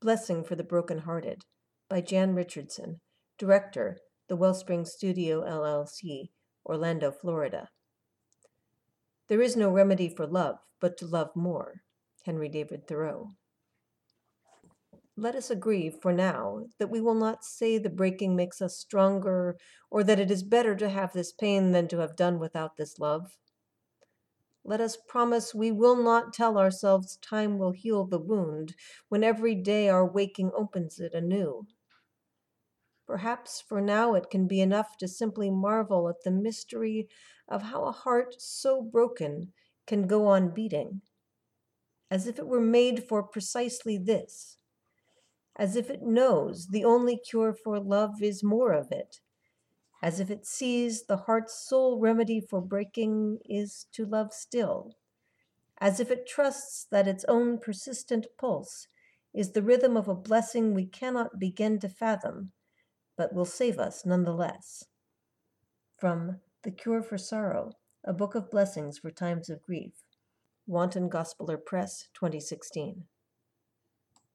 Blessing for the Broken-Hearted by Jan Richardson, Director, The Wellspring Studio LLC, Orlando, Florida. There is no remedy for love but to love more. Henry David Thoreau. Let us agree, for now, that we will not say the breaking makes us stronger, or that it is better to have this pain than to have done without this love. Let us promise we will not tell ourselves time will heal the wound when every day our waking opens it anew. Perhaps for now it can be enough to simply marvel at the mystery of how a heart so broken can go on beating, as if it were made for precisely this, as if it knows the only cure for love is more of it, as if it sees the heart's sole remedy for breaking is to love still, as if it trusts that its own persistent pulse is the rhythm of a blessing we cannot begin to fathom, but will save us nonetheless. From The Cure for Sorrow, a book of blessings for times of grief. Wanton Gospeller Press, 2016.